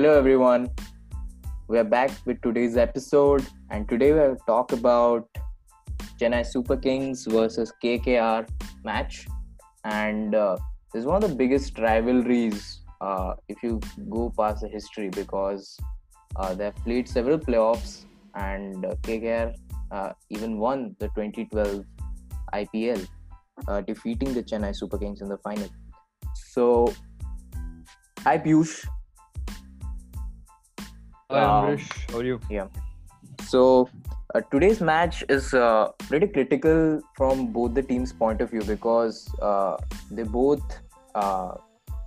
Hello, everyone. We are back with today's episode, and today we will talk about Chennai Super Kings versus KKR match. And uh, this is one of the biggest rivalries uh, if you go past the history because uh, they have played several playoffs, and uh, KKR uh, even won the 2012 IPL, uh, defeating the Chennai Super Kings in the final. So, hi Piyush. Hi, Um, Ambarish. How are you? Yeah. So uh, today's match is uh, pretty critical from both the teams' point of view because uh, they both uh,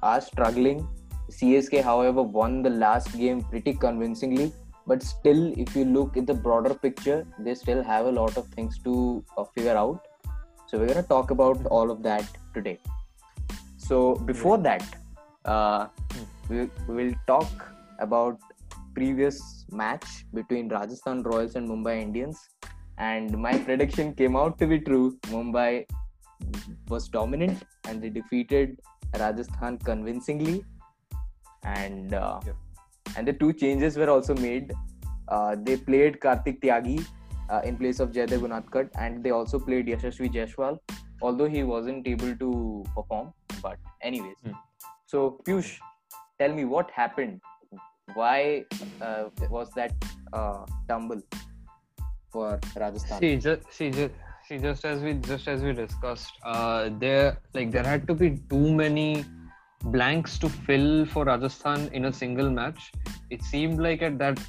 are struggling. CSK, however, won the last game pretty convincingly, but still, if you look at the broader picture, they still have a lot of things to uh, figure out. So we're gonna talk about all of that today. So before that, uh, we, we will talk about previous match between Rajasthan Royals and Mumbai Indians. And my prediction came out to be true. Mumbai was dominant and they defeated Rajasthan convincingly. And uh, Yeah. and the two changes were also made. Uh, they played Kartik Tyagi uh, in place of Jaydev Unadkat, and they also played Yashasvi Jaiswal, although he wasn't able to perform. But anyways, Hmm. so Piyush, tell me what happened why uh, was that uh, tumble for Rajasthan? See, just see, just see, just as we just as we discussed, uh, there like there had to be too many blanks to fill for Rajasthan in a single match. It seemed like at that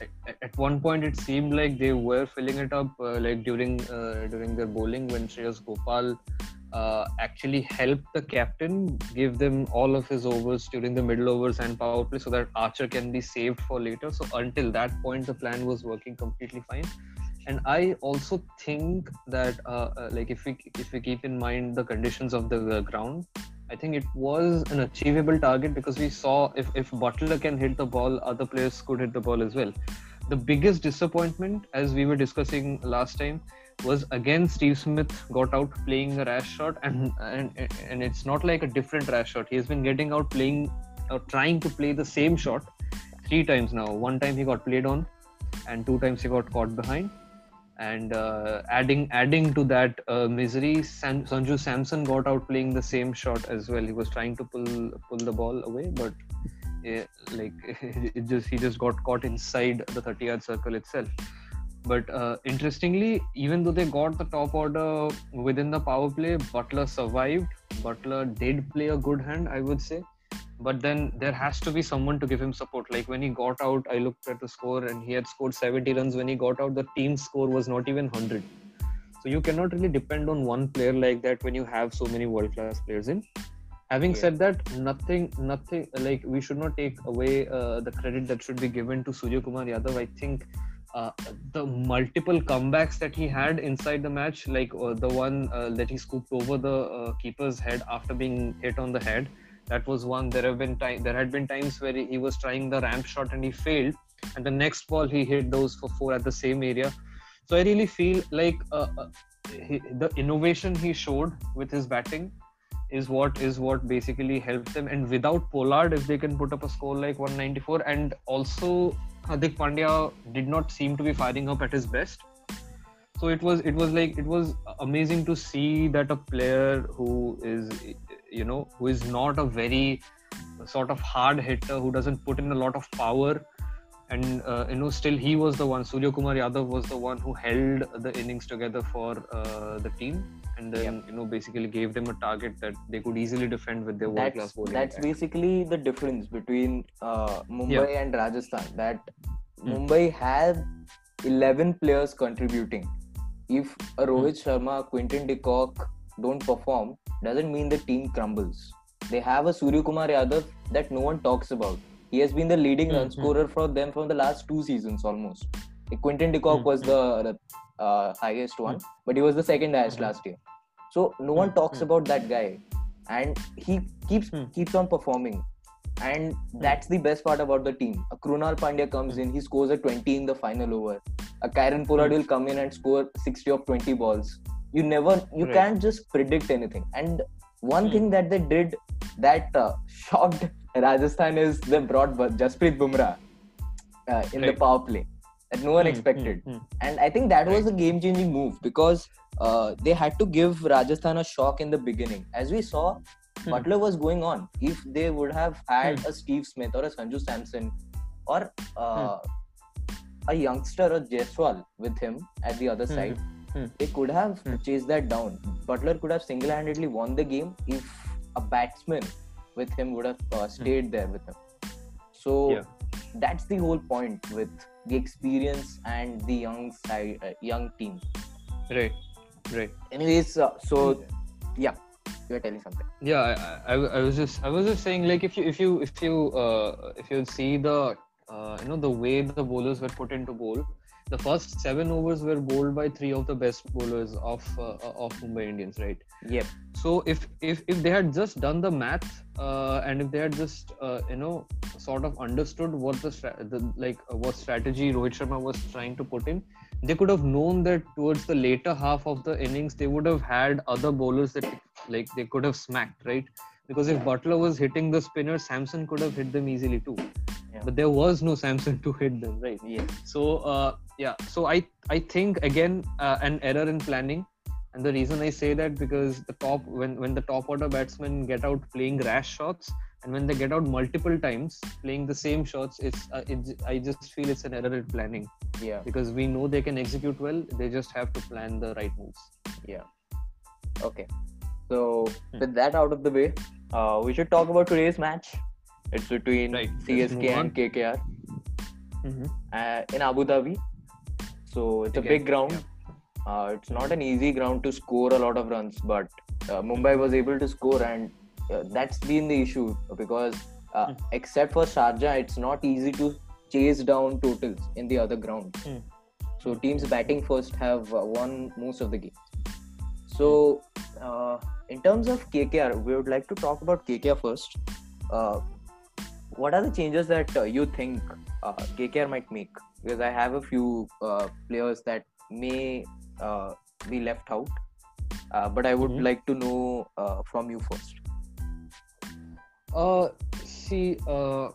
at one point it seemed like they were filling it up uh, like during uh, during their bowling when Shreyas Gopal uh, actually help the captain give them all of his overs during the middle overs and power play so that Archer can be saved for later. So until that point, the plan was working completely fine. And I also think that uh, uh, like if we if we keep in mind the conditions of the ground, I think it was an achievable target because we saw if if Buttler can hit the ball, other players could hit the ball as well. The biggest disappointment, as we were discussing last time, was again Steve Smith got out playing a rash shot and and and it's not like a different rash shot. He has been getting out playing or trying to play the same shot three times now. One time he got played on, and two times he got caught behind. And uh, adding adding to that uh, misery, San, Sanju Samson got out playing the same shot as well. He was trying to pull pull the ball away, but yeah, like it just he just got caught inside the 30 yard circle itself but uh, interestingly even though they got the top order within the power play buttler survived. Buttler did play a good hand i would say. But then there has to be someone to give him support. Like when he got out i looked at the score and he had scored 70 runs. When he got out the team score was not even 100 so you cannot really depend on one player like that when you have so many world class players in. Having Yeah. said that nothing nothing like we should not take away uh, the credit that should be given to surya kumar yadav. I think uh, the multiple comebacks that he had inside the match like uh, the one uh, that he scooped over the uh, keeper's head after being hit on the head. That was one. There have been time there had been times where he, was trying the ramp shot and he failed. And the next ball he hit those for four at the same area. So i really feel like uh, uh, he, the innovation he showed with his batting is what is what basically helped them. And without pollard if they can put up a score like 194 and also Hardik Pandya did not seem to be firing up at his best. So it was it was like it was amazing to see that a player who is you know who is not a very sort of hard hitter who doesn't put in a lot of power and uh, you know still he was the one Surya Kumar Yadav was the one who held the innings together for uh, the team and then you know basically gave them a target that they could easily defend with their world class bowling. that's attack. basically the difference between uh, Mumbai and Rajasthan. That Hmm. Mumbai have 11 players contributing. If Hmm. a Rohit Sharma, Quinton de Kock don't perform, doesn't mean the team crumbles. They have a Surya Kumar Yadav that no one talks about. He has been the leading Hmm, run scorer for them from the last two seasons almost. Quinton de Kock Hmm, was the, uh, highest one, but he was the second highest Mhm. last year. So no one Hmm, talks hmm. about that guy, and he keeps Hmm. keeps on performing. And that's the best part about the team. A Krunal Pandya comes in, he scores a 20 in the final over. A Kieron Pollard will come in and score 60 of 20 balls. You never, you Right. can't just predict anything. And one thing that they did that uh, shocked Rajasthan is they brought Jasprit Bumrah. uh, in the power play that no one Hmm, expected. hmm, hmm. And I think that was a game changing move because uh, they had to give Rajasthan a shock in the beginning. As we saw. Buttler was going on. If they would have had a Steve Smith or a Sanju Samson or uh, a youngster or Jaiswal with him at the other side, they could have chased that down. Buttler could have single handedly won the game if a batsman with him would have uh, stayed there with him. So. Yeah. that's the whole point with the experience and the young side, uh, young team. Right. Right. Anyways, uh, so yeah, you were telling something. yeah I, I, I was just i was just saying like if you if you if you uh, if you see the uh, you know the way the bowlers were put into bowl the first seven overs were bowled by three of the best bowlers of uh, of mumbai indians right Yep. so if if if they had just done the math uh, and if they had just uh, you know sort of understood what the, stra- the like what strategy rohit sharma was trying to put in they could have known that towards the later half of the innings they would have had other bowlers that like they could have smacked right because if buttler was hitting the spinner samson could have hit them easily too. But there was no samson to hit them right Yeah. so uh, yeah so i i think again uh, an error in planning and the reason i say that because the top when when the top order batsmen get out playing rash shots and when they get out multiple times playing the same shots it's uh, it, i just feel it's an error in planning Yeah. because we know they can execute well they just have to plan the right moves Yeah. Okay. So Hmm. with that out of the way, uh, we should talk about today's match. It's between Right, CSK and KKR mm-hmm. uh, in Abu Dhabi. So it's a big ground. Uh, it's not an easy ground to score a lot of runs, but uh, Mumbai was able to score, and uh, that's been the issue because uh, Hmm. except for Sharjah, it's not easy to chase down totals in the other ground. Hmm. So teams batting first have uh, won most of the games. So uh, in terms of KKR, we would like to talk about KKR first. Uh, what are the changes that uh, you think uh, KKR might make? Because I have a few uh, players that may uh, be left out, uh, but I would Mhm. like to know uh, from you first. Uh, see, uh,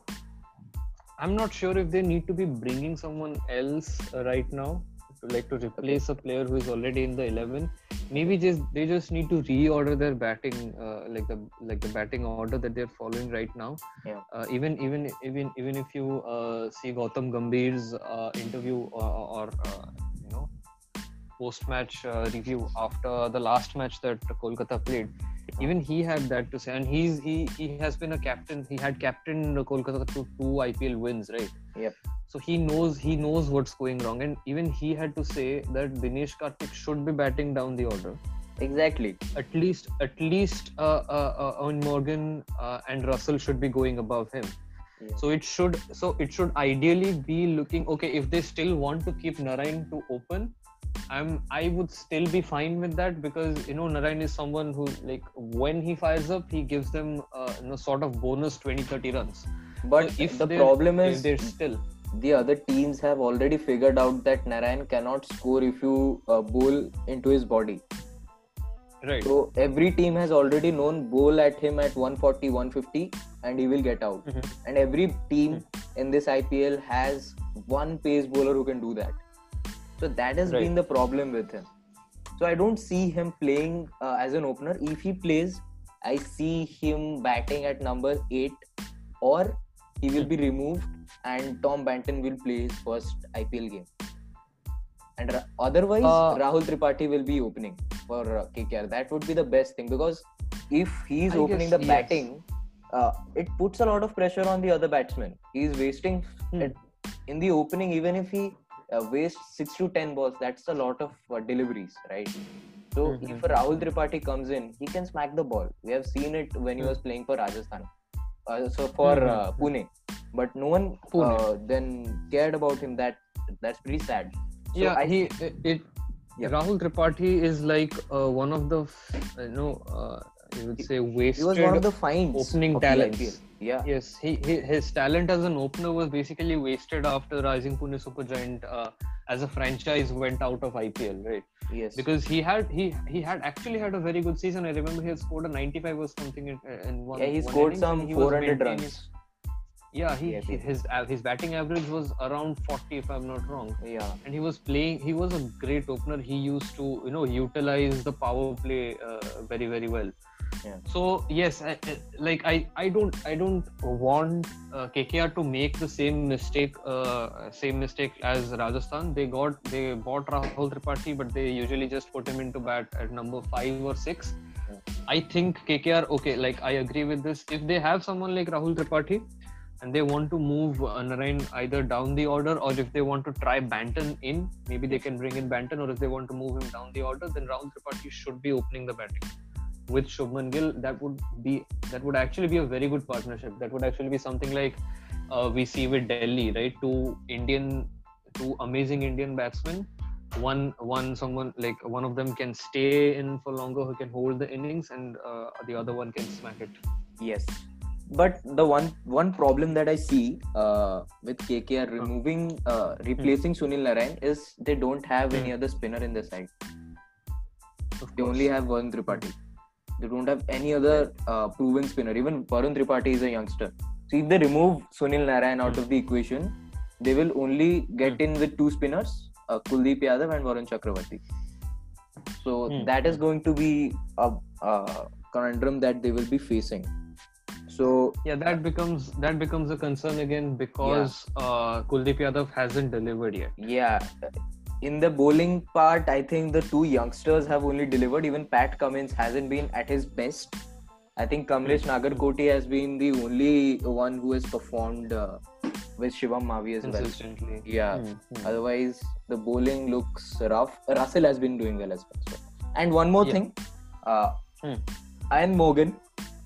I'm not sure if they need to be bringing someone else right now like to replace a player who is already in the 11. Maybe just they just need to reorder their batting, uh, like the like the batting order that they're following right now. Yeah. Uh, even even even even if you uh, see Gautam Gambhir's uh, interview or, or uh, you know post-match uh, review after the last match that Kolkata played even he had that to say and he's he he has been a captain he had captained kolkata to two ipl wins right Yep. so he knows he knows what's going wrong and even he had to say that dinesh karthik should be batting down the order Exactly. at least at least uh, uh, uh, Eoin Morgan uh, and Russell should be going above him. Yeah. So it should so it should ideally be looking okay if they still want to keep Narayan to open. I'm I would still be fine with that because you know Narayan is someone who like when he fires up he gives them uh, you know sort of bonus 20 30 runs. But So if the problem is they're still the other teams have already figured out that Narayan cannot score if you uh, bowl into his body. right So every team has already known bowl at him at 140, 150, and he will get out. Mhm. And every team in this IPL has one pace bowler who can do that. So that has Right. been the problem with him. So I don't see him playing uh, as an opener. If he plays, I see him batting at number eight, or he will be removed and Tom Banton will play his first IPL game. And ra- otherwise, Uh, Rahul Tripathi will be opening for uh, KKR. That would be the best thing because if he's I opening guess, the yes. batting, uh, it puts a lot of pressure on the other batsman. He's wasting Hmm. it in the opening, even if he uh, wastes six to ten balls, that's a lot of uh, deliveries, right? So Mhm. if Rahul Tripathi comes in, he can smack the ball. We have seen it when he Hmm. was playing for Rajasthan, so for Mhm. uh, Pune, but no one uh, then cared about him. That that's pretty sad. So yeah I- he it, it Yeah. rahul tripathi is like uh, one of the you know uh, you would say wasted He was one of the finds opening talents. Yeah, yes he, he his talent as an opener was basically wasted after rising pune supergiant uh, as a franchise went out of ipl right yes. because he had he he had actually had a very good season i remember he had scored a 95 or something in, in one yeah, he one scored some he 400 maintaining- runs. Yeah, he, he his uh, his batting average was around 40 if I'm not wrong. Yeah. and he was playing he was a great opener he used to you know utilize the power play uh, very very well Yeah. so yes I, like i i don't i don't want uh, kkr to make the same mistake uh, same mistake as rajasthan. They got they bought rahul tripathi but they usually just put him into bat at number 5 or 6 i think kkr okay like i agree with this. If they have someone like rahul tripathi and they want to move Narain either down the order or if they want to try Banton in, maybe they can bring in Banton, or if they want to move him down the order, then Rahul Tripathi should be opening the batting with Shubman Gill. That would be that would actually be a very good partnership. That would actually be something like uh, we see with Delhi, right? Two Indian, two amazing Indian batsmen. One, one, someone like one of them can stay in for longer, who can hold the innings, and uh, the other one can smack it. Yes. But the one one problem that I see uh, with KKR removing uh, replacing Sunil Narayan is they don't have any Hmm. other spinner in the side. Of They course. only have Varun Tripathi. They don't have any other uh, proven spinner. Even Varun Tripathi is a youngster. So if they remove Sunil Narayan out Hmm. of the equation, they will only get in with two spinners, uh, Kuldeep Yadav and Varun Chakravarti. So Hmm. that is going to be a, a conundrum that they will be facing. So yeah that becomes that becomes a concern again because uh, Kuldeep Yadav hasn't delivered yet. yeah, in the bowling part, I think the two youngsters have only delivered. Even Pat Cummins hasn't been at his best. I think Kamlesh Nagarkoti has been the only one who has performed uh, with Shivam Mavi as well. consistently. Yeah. Hmm, hmm. Otherwise, the bowling looks rough. Russell has been doing well as well. And one more Yeah. thing, uh, Hmm. Eoin Morgan,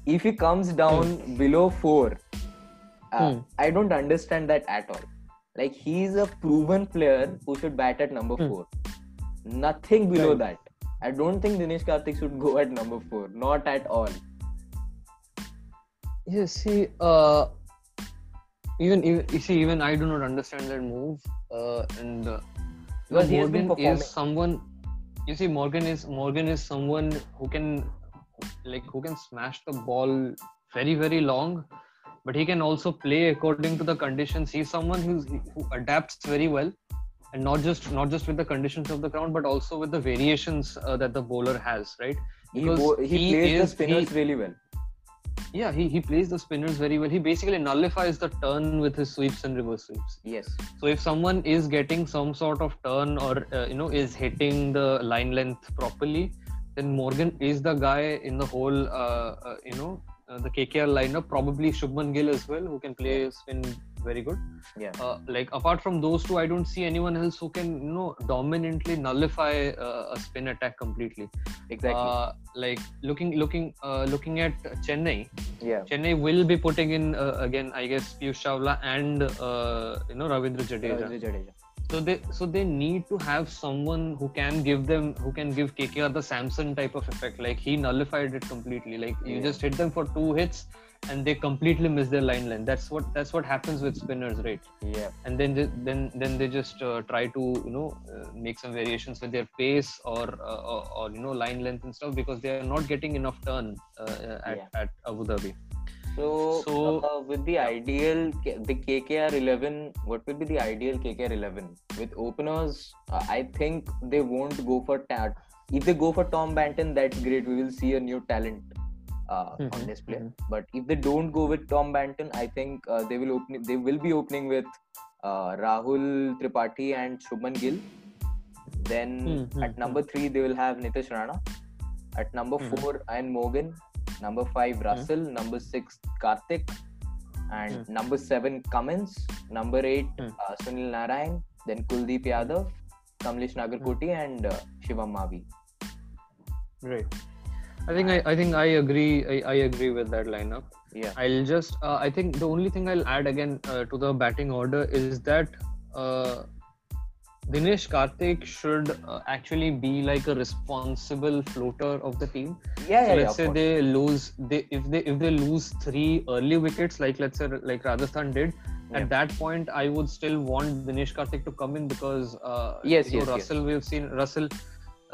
if he comes down below four, uh, Hmm. I don't understand that at all. Like he's a proven player who should bat at number Hmm. four. Nothing below Right. that. I don't think Dinesh Karthik should go at number four. Not at all. Yeah, see, uh, even, even you see, even I do not understand that move. Uh, and uh, Because has been Morgan is someone. You see, Morgan is Morgan is someone who can, like, who can smash the ball very very long, but he can also play according to the conditions. He's someone who's who adapts very well, and not just not just with the conditions of the ground, but also with the variations uh, that the bowler has. Right? He, Because bo- he, he plays the spinners he- really well. Yeah, he, he plays the spinners very well. He basically nullifies the turn with his sweeps and reverse sweeps. Yes. So if someone is getting some sort of turn or uh, you know is hitting the line length properly, then Morgan is the guy in the whole uh, uh, you know uh, the KKR lineup. Probably Shubman Gill as well, who can play spin very good. Yeah. Uh, like apart from those two, I don't see anyone else who can you know dominantly nullify uh, a spin attack completely. Exactly. Uh, like looking looking uh, looking at Chennai, yeah. Chennai will be putting in uh, again, I guess, Piyush Chawla and uh, you know Ravindra Jadeja. Ravindra Jadeja. So they so they need to have someone who can give them who can give KKR the Samson type of effect. Like he nullified it completely. Like you Yeah. just hit them for two hits and they completely miss their line length. That's what that's what happens with spinners, right? Yeah. And then they, then then they just uh, try to you know uh, make some variations with their pace or, uh, or or you know line length and stuff because they are not getting enough turn uh, at Yeah. at Abu Dhabi. So, So- uh, with the ideal, the KKR 11, what will be the ideal KKR 11? With openers, uh, I think they won't go for Tad. If they go for Tom Banton, that's great. We will see a new talent uh, on Mhm, display. mhm. But if they don't go with Tom Banton, I think uh, they will open. They will be opening with uh, Rahul Tripathi and Shubman Gill. Then Mhm, at number three, they will have Nitish Rana. At number Mhm. four, Eoin Morgan. Number five, Russell. Number six, Karthik. And Mm. number seven, Cummins. Number eight, Mm. uh, Sunil Narayan. Then Kuldeep Yadav, Kamlesh Nagarkoti, and uh, Shivam Mavi. Right. I think I, I think I agree. I, I agree with that lineup. Yeah. I'll just. Uh, I think the only thing I'll add again uh, to the batting order is that uh, Dinesh Karthik should uh, actually be like a responsible floater of the team. Yeah, So yeah, yeah. let's of say they lose. They if they if they lose three early wickets, like let's say like Rajasthan did. Yeah. At that point, I would still want Dinesh Karthik to come in because uh, Yes, you know, yes, yes. Russell. We've seen Russell.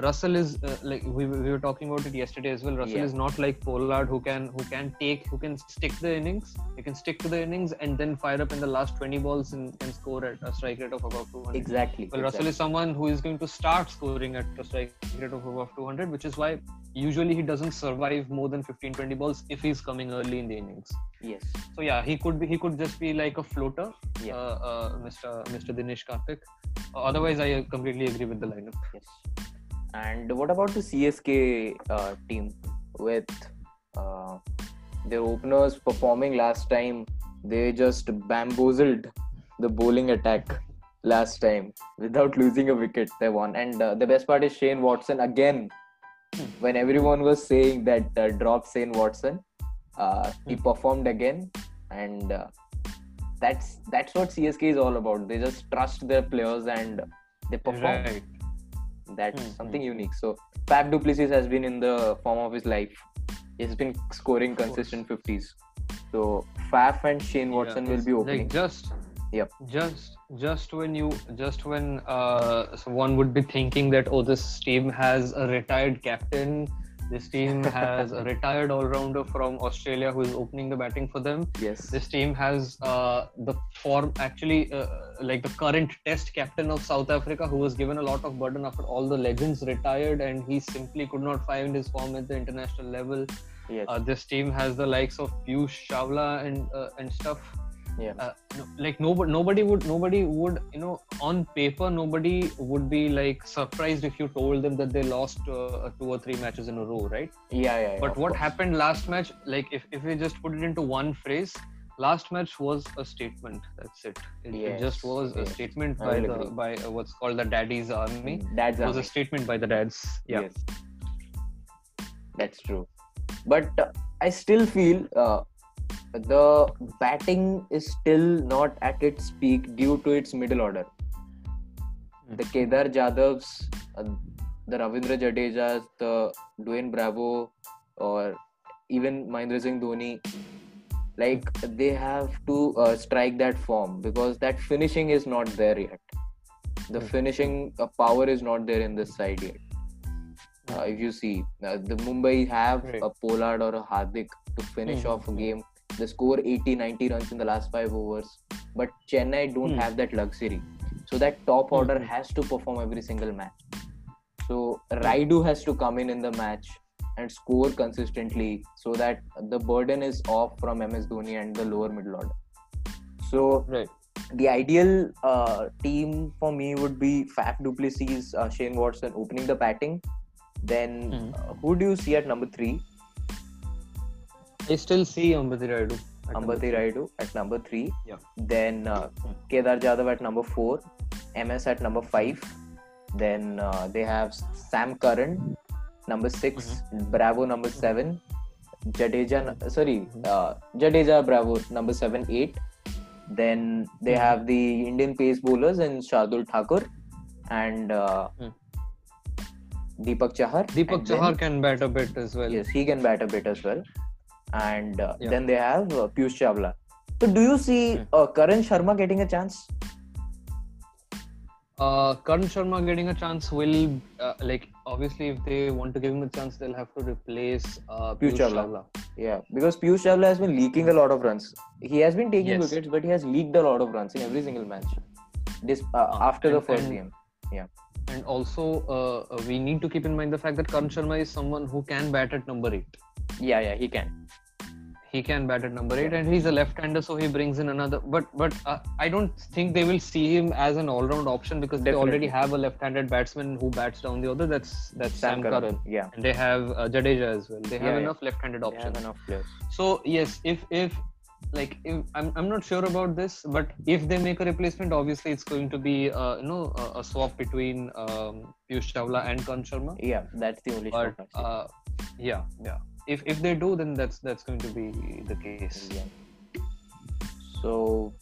Russell is uh, like we, we were talking about it yesterday as well. Russell Yeah. is not like Pollard who can who can take who can stick the innings. He can stick to the innings and then fire up in the last 20 balls and can score at a strike rate of about 200. Exactly. Well, Russell is someone who is going to start scoring at a strike rate of above 200, which is why usually he doesn't survive more than 15 20 balls if he's coming early in the innings. Yes. So yeah, he could be he could just be like a floater, Yeah. uh, uh, Mr. Mr. Dinesh Karthik. Otherwise, I completely agree with the lineup. Yes. And what about the CSK uh, team with uh, their openers performing last time? They just bamboozled the bowling attack last time without losing a wicket. They won. And uh, the best part is Shane Watson again. When everyone was saying that uh, drop Shane Watson, uh, he performed again, and uh, that's that's what CSK is all about. They just trust their players and they perform Right. That's Hmm, something unique. So Faf Duplessis has been in the form of his life. He's been scoring consistent 50s. So Faf and Shane Watson Yeah, will be opening. Like just, Yep. Just, just when you, just when uh, someone would be thinking that oh, this team has a retired captain, this team has a retired all-rounder from Australia who is opening the batting for them. yes. This team has uh, the form, actually, uh, like the current Test captain of South Africa, who was given a lot of burden after all the legends retired, and he simply could not find his form at the international level. yes. Uh, this team has the likes of Piyush Chawla and uh, and stuff. Yeah. Uh, no, like nobody, nobody would, nobody would, you know, on paper, nobody would be like surprised if you told them that they lost uh, two or three matches in a row, right? yeah. Yeah. yeah, But what course. happened last match, like if, if we just put it into one phrase, last match was a statement. That's it. It, it just Yes, was a statement by the agree. by uh, what's called the Daddy's Army. That's It was a statement by the dads. Yeah. Yes. That's true. But uh, I still feel uh, the batting is still not at its peak due to its middle order. Hmm. The Kedar Jadhavs, uh, the Ravindra Jadejas, the Dwayne Bravo, or even Mahendra Singh Dhoni, like they have to uh, strike that form because that finishing is not there yet. The Hmm. finishing uh, power is not there in this side yet. Uh, if you see, uh, the Mumbai have Right. a Pollard or a Hardik to finish Hmm, off a hmm. game. They score 80, 90 runs in the last five overs. But Chennai don't Hmm. have that luxury. So that top order Hmm. has to perform every single match. So Rayudu has to come in in the match and score consistently so that the burden is off from MS Dhoni and the lower middle order. So Right. the ideal uh, team for me would be Faf Duplessis, uh, Shane Watson opening the batting. Then Mhm. uh, who do you see at number three? I still see Ambati number Ambati. Rayudu at number three. Yeah. Then uh. Kedar Jadhav at number four. MS at number five. Then uh, they have Sam Curran, number 6 Mm-hmm. Bravo number seven, Jadeja, sorry, uh, Jadeja Bravo number seven, eight. Then they Mhm. have the Indian pace bowlers and Shardul Thakur and uh, Hmm. Deepak Chahar. Deepak And then- Chahar can bat a bit as well. Yes, he can bat a bit as well. And uh, Yeah. then they have uh, Piyush Chawla. So, do you see Hmm. uh, Karan Sharma getting a chance? Uh, Karan Sharma getting a chance will, uh, like, obviously, if they want to give him a chance, they'll have to replace uh, Piyush Piyush Chawla. Yeah, because Piyush Chawla has been leaking a lot of runs. He has been taking Yes. wickets, but he has leaked a lot of runs in every single match. This uh, Uh, after the first and- game. Yeah. And also, uh, uh, we need to keep in mind the fact that Karan Sharma is someone who can bat at number eight. Yeah, yeah, he can. He can bat at number eight, and he's a left-hander, so he brings in another. But but uh, I don't think they will see him as an all-round option because they already have a left-handed batsman who bats down the order. That's that's Sam, Karan. Curran, Yeah, and they have uh, Jadeja as well. They have Yeah, yeah. enough left-handed they have options. enough players. So yes, if if like if, I'm I'm not sure about this, but if they make a replacement, obviously it's going to be uh, you know a, a swap between um, Piyush Chawla and Karan Sharma. Yeah, that's the only But uh, yeah, yeah. If if they do, then that's that's going to be the case. Yeah. So,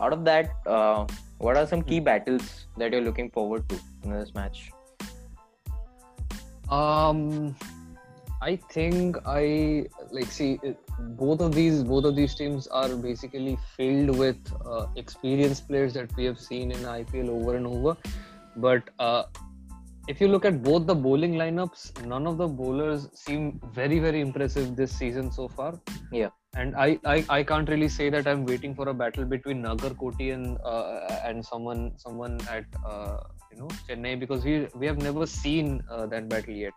out of that, uh, what are some key battles that you're looking forward to in this match? Um, I think I like see it- both of these both of these teams are basically filled with uh, experienced players that we have seen in IPL over and over. But uh, if you look at both the bowling lineups, none of the bowlers seem very very impressive this season so far. Yeah. And I, I, I can't really say that I'm waiting for a battle between Nagar Koti and uh, and someone someone at uh, you know Chennai because we we have never seen uh, that battle yet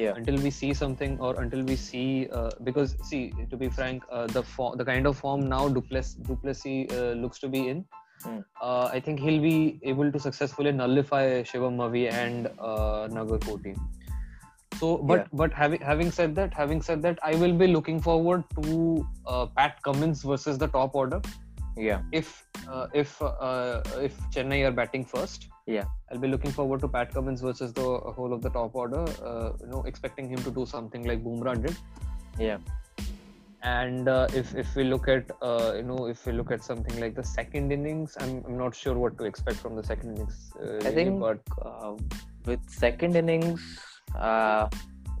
Yeah. until we see something or until we see uh, because see to be frank uh, the form the kind of form now Duplessis, Duplessis uh, looks to be in Uh, I think he'll be able to successfully nullify Shivam Mavi and uh, Nagar Koti. So, but Yeah. but having having said that, having said that, I will be looking forward to uh, Pat Cummins versus the top order. Yeah. If uh, if uh, if Chennai are batting first, Yeah. I'll be looking forward to Pat Cummins versus the whole of the top order. Uh, you know, expecting him to do something like Bumrah did. Yeah. And uh, if if we look at uh, you know if we look at something like the second innings, I'm, I'm not sure what to expect from the second innings. Uh, I really, think but uh, with second innings, uh,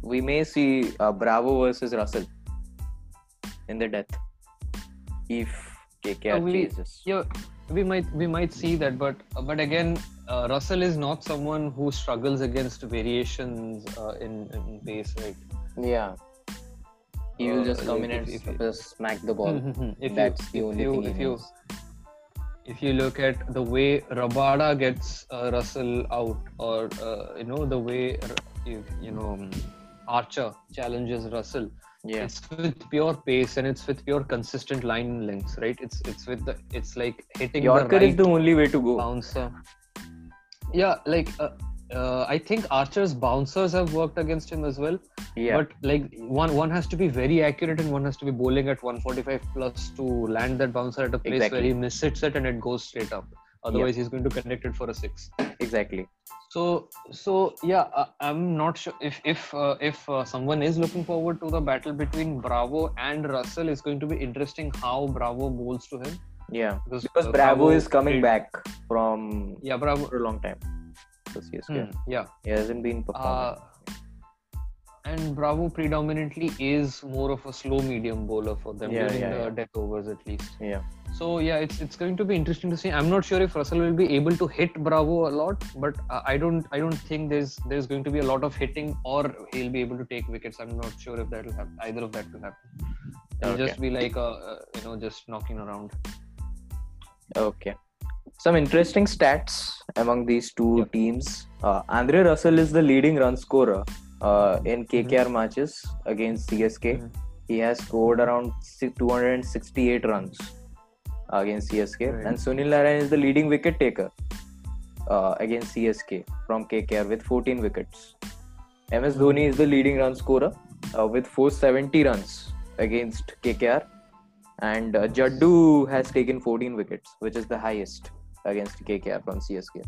we may see uh, Bravo versus Russell in the death if KKR Uh, we- yeah, we might we might see that, but but again, uh, Russell is not someone who struggles against variations uh, in, in pace, right? Yeah. He will Uh, just come in and if- if- just smack the ball. if That's the you, only if thing if you knows. if you look at the way Rabada gets uh, Russell out, or uh, you know the way you, you know um, Archer challenges Russell, Yeah. it's with pure pace and it's with pure consistent line lengths, right? It's it's with the it's like hitting Yorker the right is the only way to go. bouncer. Yeah, like uh, uh, I think Archer's bouncers have worked against him as well. Yeah. But like one one has to be very accurate and one has to be bowling at 145 plus to land that bouncer at a place Exactly. where he misses it and it goes straight up. Otherwise, he's going to connect it for a six. exactly. So so yeah, uh, I'm not sure if if uh, if uh, someone is looking forward to the battle between Bravo and Russell, it's going to be interesting how Bravo bowls to him Yeah. because, Because uh, Bravo is coming did- back from Yeah, Bravo. for a long time. Hmm, yeah. He hasn't been performing. And Bravo predominantly is more of a slow medium bowler for them Yeah, during yeah, the yeah. death overs at least. yeah. So yeah, it's it's going to be interesting to see. I'm not sure if Russell will be able to hit Bravo a lot, but uh, I don't I don't think there's there's going to be a lot of hitting or he'll be able to take wickets. I'm not sure if that will happen. Either of that will happen. It'll Okay. just be like uh, uh, you know just knocking around. Okay. Some interesting stats among these two Yep. teams. Uh, Andre Russell is the leading run scorer uh, in KKR Mm-hmm. matches against CSK. Mhm. He has scored around 268 runs against CSK. Right. And Sunil Narayan is the leading wicket taker uh, against CSK from KKR with 14 wickets. MS Dhoni is the leading run scorer uh, with 470 runs against KKR. And uh, Jaddu has taken 14 wickets, which is the highest against KKR from CSK.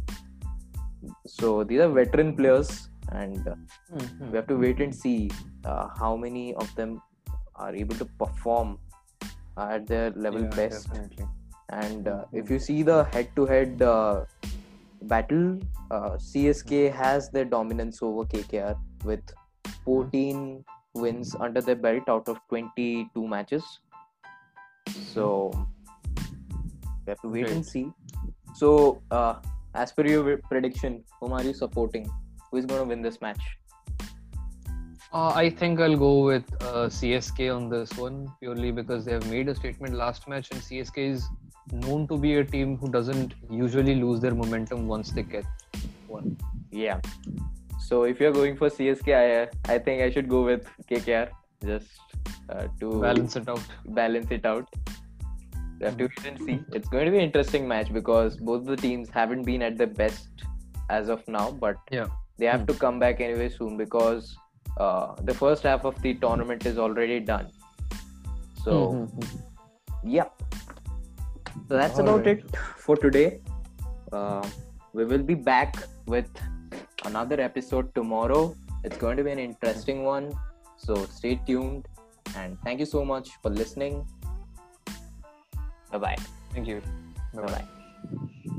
So these are veteran players, and uh, Mhm. we have to wait and see uh, how many of them are able to perform at their level Yeah, best. definitely. And uh, if you see the head-to-head battle, uh, CSK has their dominance over KKR with 14 wins under their belt out of 22 matches. So we have to wait and see. So, uh, as per your prediction, whom are you supporting? Who is going to win this match? Uh, I think I'll go with uh, CSK on this one purely because they have made a statement last match, and CSK is known to be a team who doesn't usually lose their momentum once they get one. Yeah. So if you're going for CSK, I, I think I should go with KKR just uh, to Balance it out. balance it out. We have to wait and see. It's going to be an interesting match because both the teams haven't been at their best as of now, but Yeah. They have Hmm. to come back anyway soon because uh, the first half of the tournament is already done. So Mhm. yeah, so that's about Alright. it for today. Uh, we will be back with another episode tomorrow. It's going to be an interesting one. So stay tuned and thank you so much for listening. Bye bye. Thank you. Bye bye.